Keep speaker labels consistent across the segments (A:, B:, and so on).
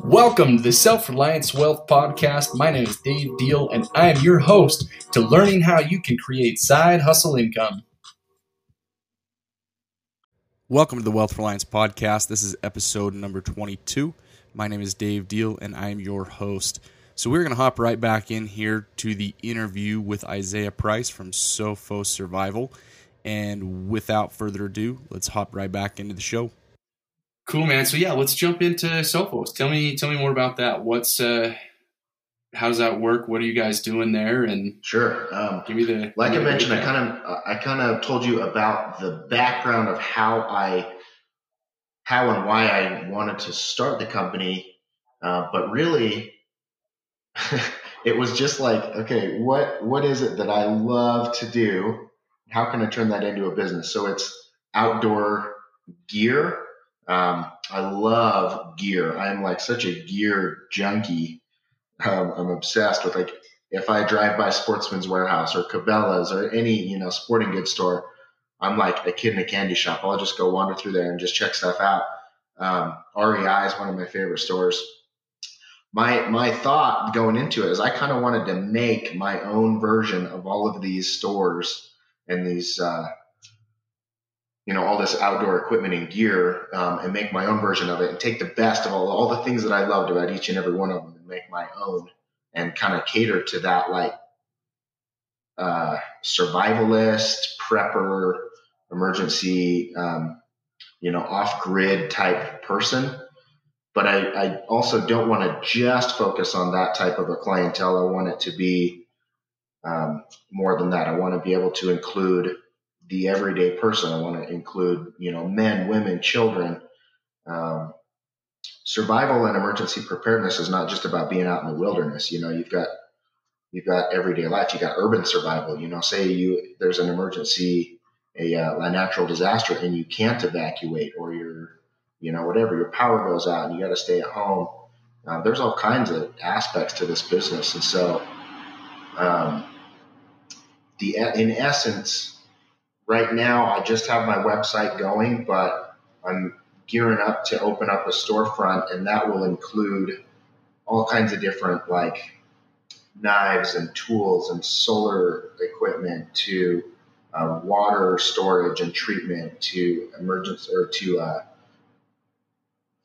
A: Welcome to the Self Reliance Wealth Podcast. My name is Dave Deal, and I am your host to learning how you can create side hustle income. Welcome to the Wealth Reliance Podcast. This is episode number 22. My name is Dave Deal, and I am your host. So, we're going to hop right back in here to the interview with Isaiah Price from Sophos Survival. And without further ado, let's hop right back into the show. Cool, man. So yeah, let's jump into Sophos. Tell me, tell me more about that. What's uh, how does that work? What are you guys doing there? And
B: sure, um,
A: give me the
B: like I mentioned. I kind of I kind of told you about the background of how I how and why I wanted to start the company, uh, but really. it was just like, okay, what what is it that I love to do? How can I turn that into a business? So it's outdoor gear um, I love gear. I'm like such a gear junkie. Um, I'm obsessed with like if I drive by Sportsman's Warehouse or Cabela's or any you know sporting goods store, I'm like a kid in a candy shop. I'll just go wander through there and just check stuff out. Um, REI is one of my favorite stores. My my thought going into it is I kind of wanted to make my own version of all of these stores and these uh, you know all this outdoor equipment and gear um, and make my own version of it and take the best of all, all the things that I loved about each and every one of them and make my own and kind of cater to that like uh, survivalist, prepper, emergency, um, you know, off grid type person. But I, I also don't want to just focus on that type of a clientele. I want it to be um, more than that. I want to be able to include the everyday person. I want to include, you know, men, women, children. Um, survival and emergency preparedness is not just about being out in the wilderness. You know, you've got you've got everyday life. You got urban survival. You know, say you there's an emergency, a, uh, a natural disaster, and you can't evacuate, or you're, you know, whatever. Your power goes out, and you got to stay at home. Uh, there's all kinds of aspects to this business, and so um, the in essence right now I just have my website going, but I'm gearing up to open up a storefront, and that will include all kinds of different like knives and tools and solar equipment to uh, water storage and treatment to emergency or to uh,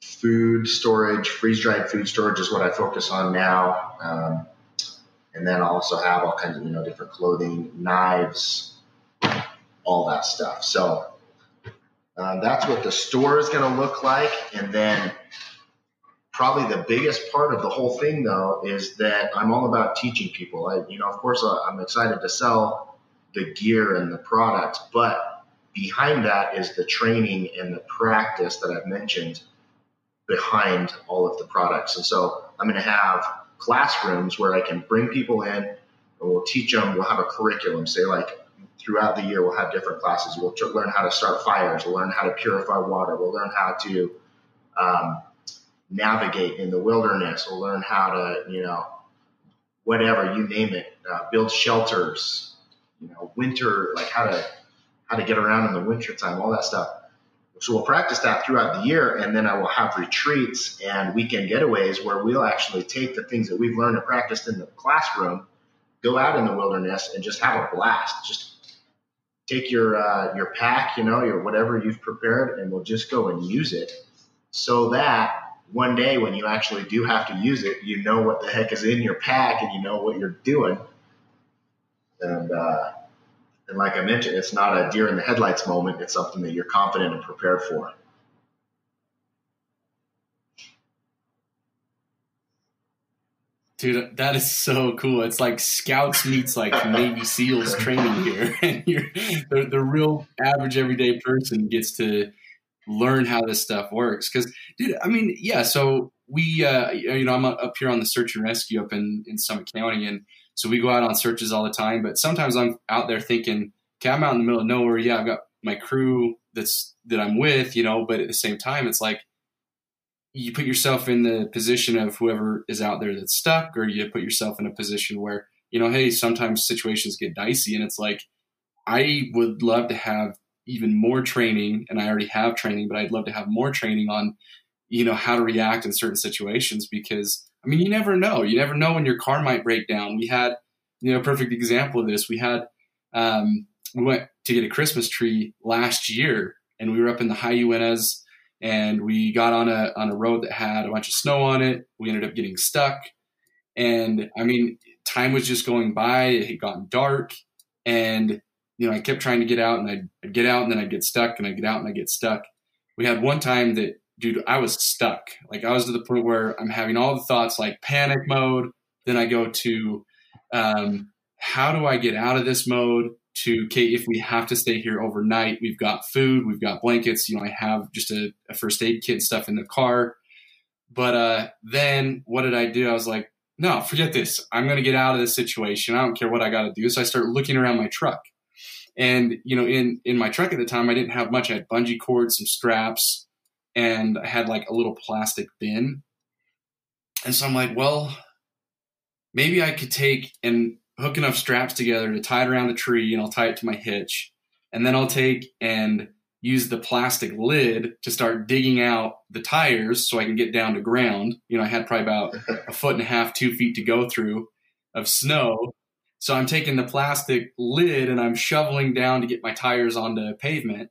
B: food storage, freeze dried food storage is what I focus on now. Um, and then I also have all kinds of you know different clothing, knives, all that stuff. So um, that's what the store is going to look like. And then probably the biggest part of the whole thing, though, is that I'm all about teaching people. I, you know, of course, uh, I'm excited to sell the gear and the product, but behind that is the training and the practice that I've mentioned behind all of the products. And so I'm going to have classrooms where I can bring people in and we'll teach them, we'll have a curriculum, say like throughout the year, we'll have different classes. We'll learn how to start fires. We'll learn how to purify water. We'll learn how to um, navigate in the wilderness. We'll learn how to, you know, whatever you name it, uh, build shelters. You know, winter, like how to how to get around in the winter time, all that stuff. So we'll practice that throughout the year, and then I will have retreats and weekend getaways where we'll actually take the things that we've learned and practiced in the classroom, go out in the wilderness, and just have a blast. Just take your uh, your pack, you know, your whatever you've prepared, and we'll just go and use it, so that one day when you actually do have to use it, you know what the heck is in your pack and you know what you're doing. And uh, and like I mentioned, it's not a deer in the headlights moment. It's something that you're confident and prepared for.
A: Dude, that is so cool. It's like Scouts meets like Navy SEALs training here, and you're the, the real average everyday person gets to learn how this stuff works. Because, dude, I mean, yeah. So we, uh, you know, I'm up here on the search and rescue up in in Summit County, and so we go out on searches all the time. But sometimes I'm out there thinking, okay, I'm out in the middle of nowhere. Yeah, I've got my crew that's that I'm with, you know. But at the same time, it's like you put yourself in the position of whoever is out there that's stuck, or you put yourself in a position where, you know, hey, sometimes situations get dicey. And it's like, I would love to have even more training, and I already have training, but I'd love to have more training on, you know, how to react in certain situations because I mean, you never know. You never know when your car might break down. We had, you know, a perfect example of this. We had, um, we went to get a Christmas tree last year and we were up in the high Uintas and we got on a, on a road that had a bunch of snow on it. We ended up getting stuck. And I mean, time was just going by. It had gotten dark and, you know, I kept trying to get out and I'd, I'd get out and then I'd get stuck and I'd get out and I'd get stuck. We had one time that dude, I was stuck. Like I was to the point where I'm having all the thoughts like panic mode. Then I go to um, how do I get out of this mode? To Kate, if we have to stay here overnight, we've got food, we've got blankets. You know, I have just a, a first aid kit stuff in the car. But uh, then what did I do? I was like, no, forget this. I'm going to get out of this situation. I don't care what I got to do. So I start looking around my truck. And, you know, in, in my truck at the time, I didn't have much. I had bungee cords, some straps, and I had like a little plastic bin. And so I'm like, well, maybe I could take and hook enough straps together to tie it around a tree and I'll tie it to my hitch. And then I'll take and use the plastic lid to start digging out the tires so I can get down to ground. You know, I had probably about a foot and a half, two feet to go through of snow. So I'm taking the plastic lid and I'm shoveling down to get my tires onto pavement,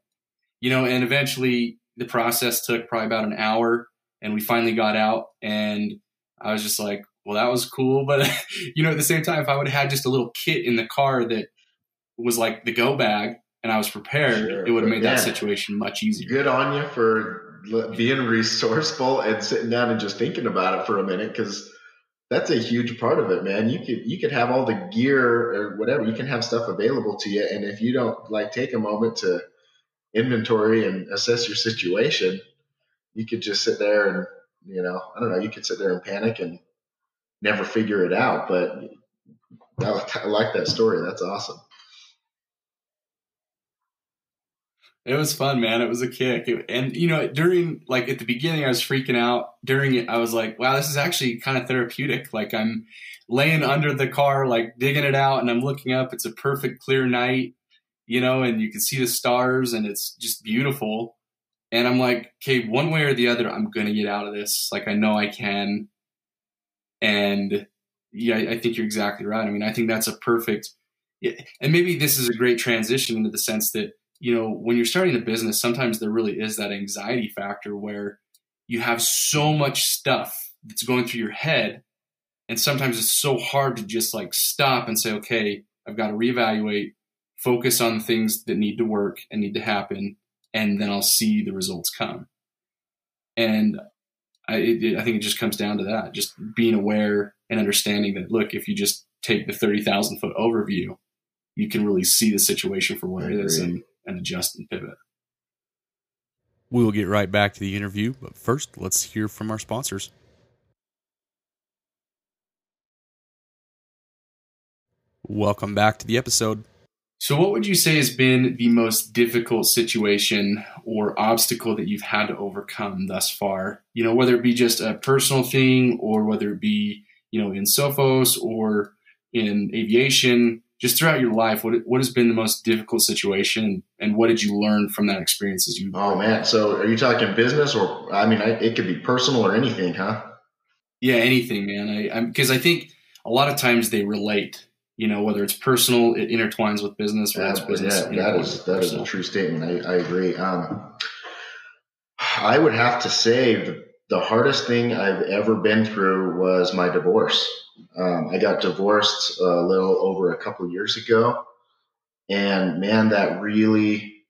A: you know, and eventually the process took probably about an hour and we finally got out and I was just like, well, that was cool. But, you know, at the same time, if I would have had just a little kit in the car that was like the go bag and I was prepared, sure. it would have made yeah. that situation much easier.
B: Good on you for being resourceful and sitting down and just thinking about it for a minute because that's a huge part of it, man. You could you could have all the gear or whatever. You can have stuff available to you, and if you don't like take a moment to inventory and assess your situation, you could just sit there and, you know, I don't know, you could sit there and panic and never figure it out. But I like that story. That's awesome.
A: It was fun, man. It was a kick. And, you know, during, like, at the beginning, I was freaking out. During it, I was like, wow, this is actually kind of therapeutic. Like, I'm laying under the car, like, digging it out, and I'm looking up. It's a perfect, clear night you know, and you can see the stars and it's just beautiful. And I'm like, okay, one way or the other, I'm going to get out of this. Like, I know I can. And yeah, I think you're exactly right. I mean, I think that's a perfect, and maybe this is a great transition into the sense that, you know, when you're starting a business, sometimes there really is that anxiety factor where you have so much stuff that's going through your head. And sometimes it's so hard to just like stop and say, okay, I've got to reevaluate focus on things that need to work and need to happen, and then I'll see the results come. And I, it, I think it just comes down to that, just being aware and understanding that, look, if you just take the 30,000 foot overview, you can really see the situation for what it is and, and adjust and pivot.
C: We will get right back to the interview, but first, let's hear from our sponsors. Welcome back to the episode.
A: So, what would you say has been the most difficult situation or obstacle that you've had to overcome thus far? You know, whether it be just a personal thing or whether it be, you know, in Sophos or in aviation, just throughout your life, what, what has been the most difficult situation and what did you learn from that experience as you?
B: Oh, man. So, are you talking business or, I mean, I, it could be personal or anything, huh?
A: Yeah, anything, man. I, because I think a lot of times they relate you know whether it's personal it intertwines with business or it's business
B: yeah that is that is a true statement. I, I agree. Um, i would have to say the, the, hardest thing i've ever been through was my divorce. Um, i got divorced a little over a couple years ago and man that really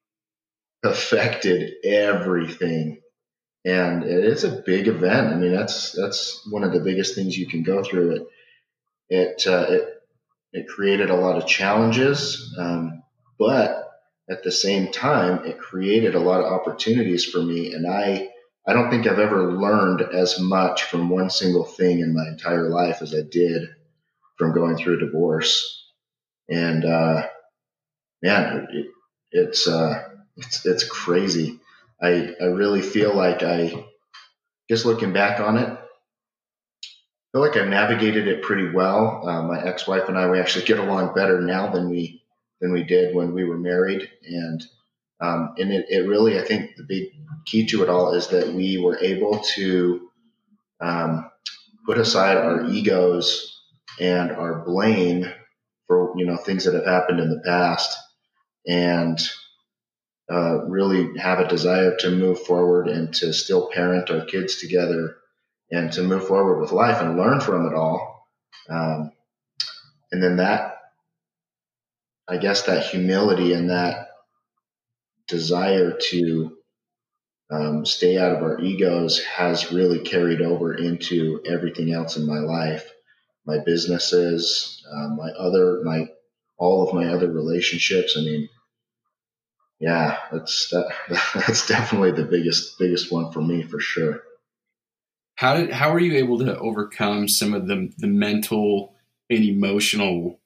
B: affected everything. And it's a big event. I mean that's that's one of the biggest things you can go through. It it, uh, it it created a lot of challenges, um, but at the same time, it created a lot of opportunities for me. And I, I don't think I've ever learned as much from one single thing in my entire life as I did from going through a divorce. And uh, man, it, it's uh, it's it's crazy. I I really feel like I, just looking back on it, feel like I've navigated it pretty well. Uh, my ex-wife and I, we actually get along better now than we than we did when we were married, and um, and it, it really, I think the big key to it all is that we were able to um, put aside our egos and our blame for you know things that have happened in the past and uh, really have a desire to move forward and to still parent our kids together and to move forward with life and learn from it all. Um, and then that, I guess, that humility and that desire to um, stay out of our egos has really carried over into everything else in my life, my businesses, uh, my other, my all of my other relationships. I mean, yeah, that's that, that's definitely the biggest biggest one for me for sure.
A: How did how were you able to overcome some of the the mental and emotional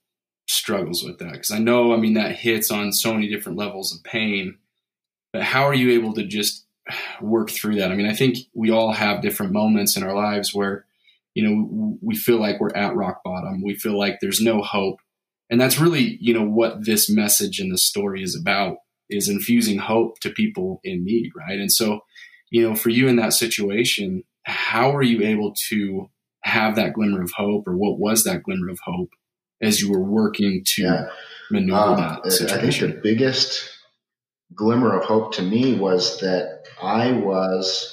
A: struggles with that? Because I know, I mean, that hits on so many different levels of pain. But how are you able to just work through that? I mean, I think we all have different moments in our lives where, you know, we feel like we're at rock bottom. We feel like there's no hope. And that's really, you know, what this message and the story is about is infusing hope to people in need, right? And so, you know, for you in that situation, how were you able to have that glimmer of hope, or what was that glimmer of hope as you were working to yeah. maneuver um, that situation?
B: I think the biggest glimmer of hope to me was that I was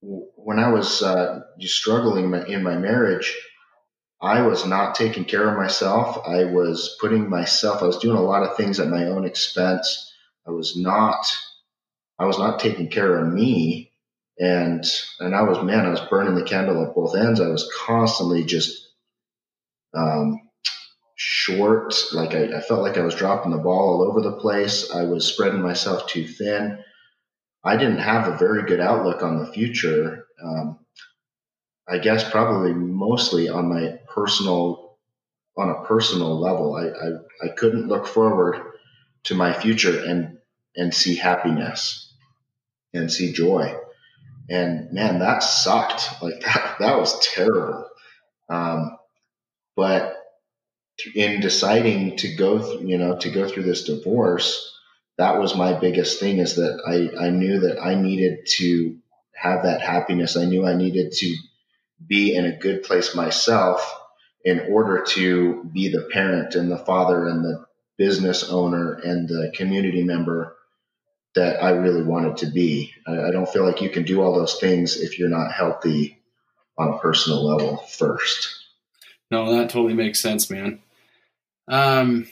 B: when I was uh, struggling in my marriage. I was not taking care of myself. I was putting myself, I was doing a lot of things at my own expense. I was not, I was not taking care of me. And, and I was, man, I was burning the candle at both ends. I was constantly just, um, short. Like I, I felt like I was dropping the ball all over the place. I was spreading myself too thin. I didn't have a very good outlook on the future. Um, I guess probably mostly on my personal, on a personal level. I, I, I couldn't look forward to my future and, and see happiness and see joy. And man, that sucked. Like that, that was terrible. Um, but in deciding to go, th- you know, to go through this divorce, that was my biggest thing is that I, I knew that I needed to have that happiness. I knew I needed to be in a good place myself in order to be the parent and the father and the business owner and the community member that I really wanted to be. I, I don't feel like you can do all those things if you're not healthy on a personal level first.
A: No, that totally makes sense, man. Um,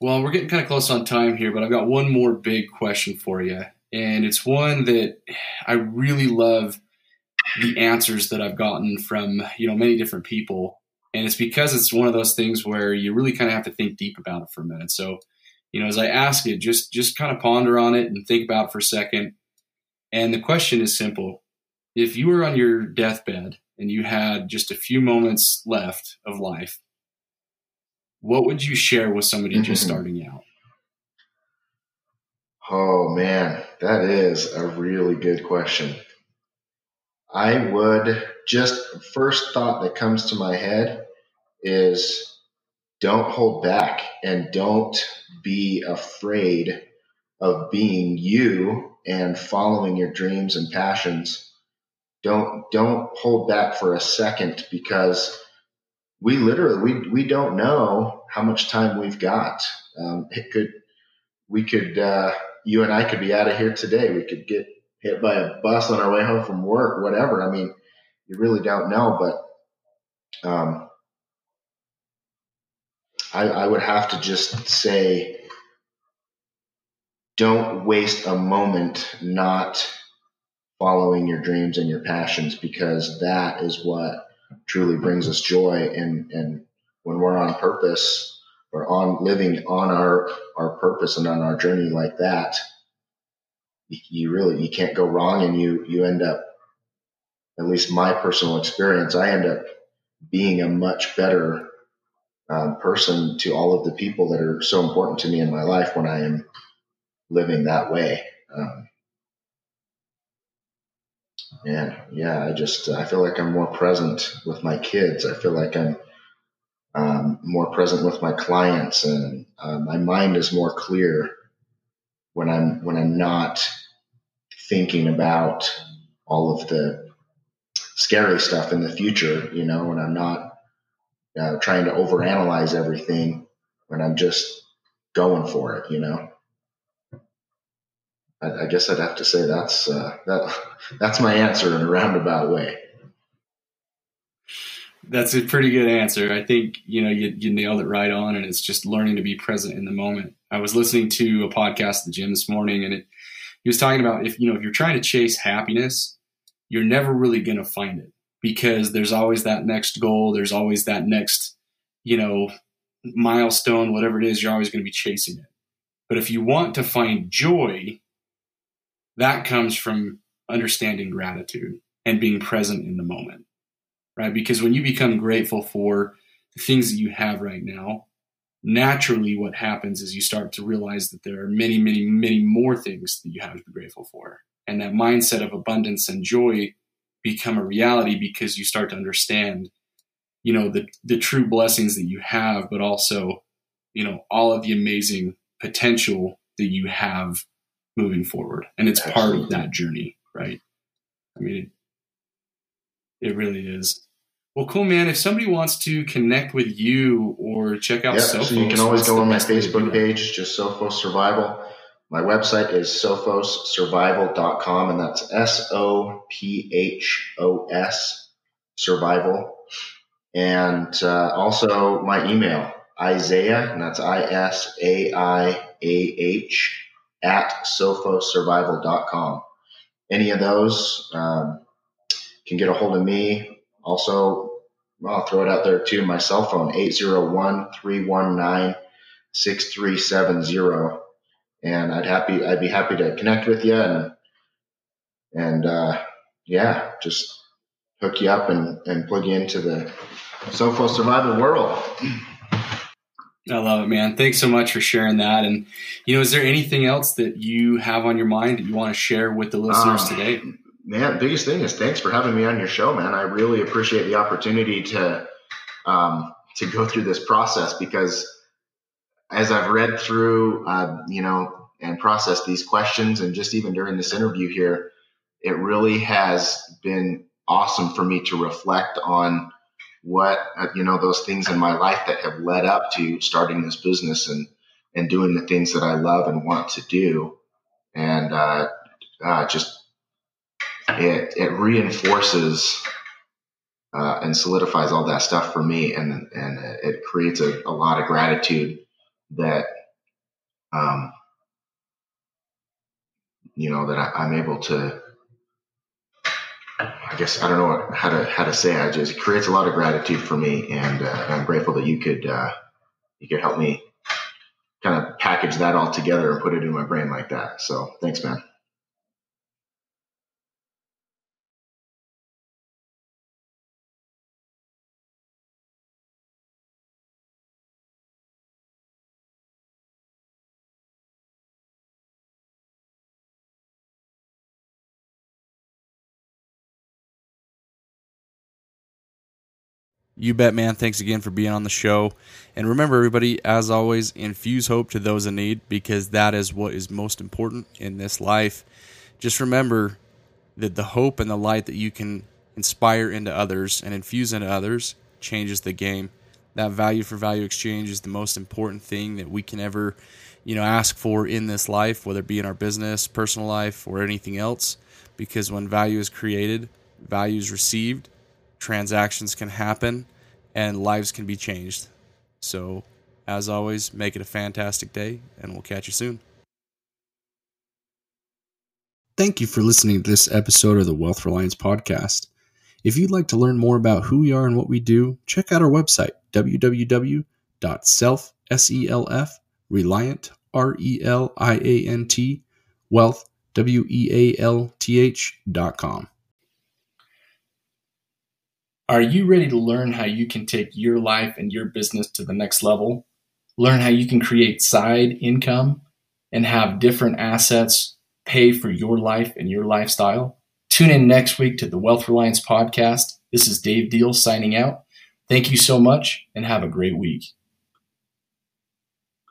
A: well, we're getting kind of close on time here, but I've got one more big question for you. And it's one that I really love the answers that I've gotten from you know many different people, and it's because it's one of those things where you really kind of have to think deep about it for a minute. So, you know, as I ask it, just just kind of ponder on it and think about it for a second. And the question is simple: If you were on your deathbed and you had just a few moments left of life, what would you share with somebody just mm-hmm. starting out?
B: Oh man, that is a really good question. I would just first thought that comes to my head is don't hold back and don't be afraid of being you and following your dreams and passions. Don't don't hold back for a second because we literally we we don't know how much time we've got. Um, it could we could uh, you and I could be out of here today. We could get hit by a bus on our way home from work, whatever. I mean, you really don't know, but um, I, I would have to just say, don't waste a moment not following your dreams and your passions because that is what truly brings us joy. And, and when we're on purpose or on living on our, our purpose and on our journey like that, you really you can't go wrong and you you end up at least my personal experience i end up being a much better um, person to all of the people that are so important to me in my life when i am living that way. Um, and yeah i just i feel like i'm more present with my kids. I feel like i'm um, more present with my clients and uh, my mind is more clear when I'm when I'm not thinking about all of the scary stuff in the future, you know, when I'm not uh, trying to overanalyze everything, when I'm just going for it, you know. I, I guess I'd have to say that's uh, that that's my answer in a roundabout way.
A: That's a pretty good answer. I think you know you, you nailed it right on, and it's just learning to be present in the moment. I was listening to a podcast at the gym this morning, and it he was talking about if you know if you're trying to chase happiness, you're never really going to find it because there's always that next goal, there's always that next you know milestone, whatever it is, you're always going to be chasing it. But if you want to find joy, that comes from understanding gratitude and being present in the moment, right? Because when you become grateful for the things that you have right now, naturally what happens is you start to realize that there are many, many, many more things that you have to be grateful for. And that mindset of abundance and joy become a reality because you start to understand, you know, the, the true blessings that you have, but also, you know, all of the amazing potential that you have moving forward. And it's Absolutely. part of that journey, right? I mean, it, it really is. Well, cool, man. If somebody wants to connect with you or check out
B: yeah, Sophos, so you can always go on my Facebook page, just Sophos Survival. My website is sophossurvival.com, and that's S O P H O S survival. And uh, also my email, Isaiah, and that's I S A I A H at sophossurvival.com. Any of those um, can get a hold of me. Also, well, I'll throw it out there too. My cell phone, 801 319 6370. And I'd happy, I'd be happy to connect with you and, and, uh, yeah, just hook you up and, and plug you into the Sophos survival world.
A: I love it, man. Thanks so much for sharing that. And, you know, is there anything else that you have on your mind that you want to share with the listeners um, today?
B: Man, biggest thing is thanks for having me on your show, man. I really appreciate the opportunity to, um, to go through this process because as I've read through, uh, you know, and processed these questions and just even during this interview here, it really has been awesome for me to reflect on what uh, you know those things in my life that have led up to starting this business and and doing the things that I love and want to do, and uh, uh, just it it reinforces uh, and solidifies all that stuff for me, and and it creates a, a lot of gratitude that um, you know that I, I'm able to I guess I don't know how to how to say it. it just creates a lot of gratitude for me, and uh, I'm grateful that you could uh, you could help me kind of package that all together and put it in my brain like that. So thanks, man.
C: You bet, man. Thanks again for being on the show. And remember, everybody, as always, infuse hope to those in need because that is what is most important in this life. Just remember that the hope and the light that you can inspire into others and infuse into others changes the game. That value for value exchange is the most important thing that we can ever, you know, ask for in this life, whether it be in our business, personal life, or anything else. Because when value is created, value is received transactions can happen and lives can be changed. So, as always, make it a fantastic day, and we'll catch you soon. Thank you for listening to this episode of the Wealth Reliance Podcast. If you'd like to learn more about who we are and what we do, check out our website, www.self, S-E-L-F, reliant, W-E-A-L-T-H dot com.
A: Are you ready to learn how you can take your life and your business to the next level? Learn how you can create side income and have different assets pay for your life and your lifestyle? Tune in next week to the Wealth Reliance podcast. This is Dave Deal signing out. Thank you so much and have a great week.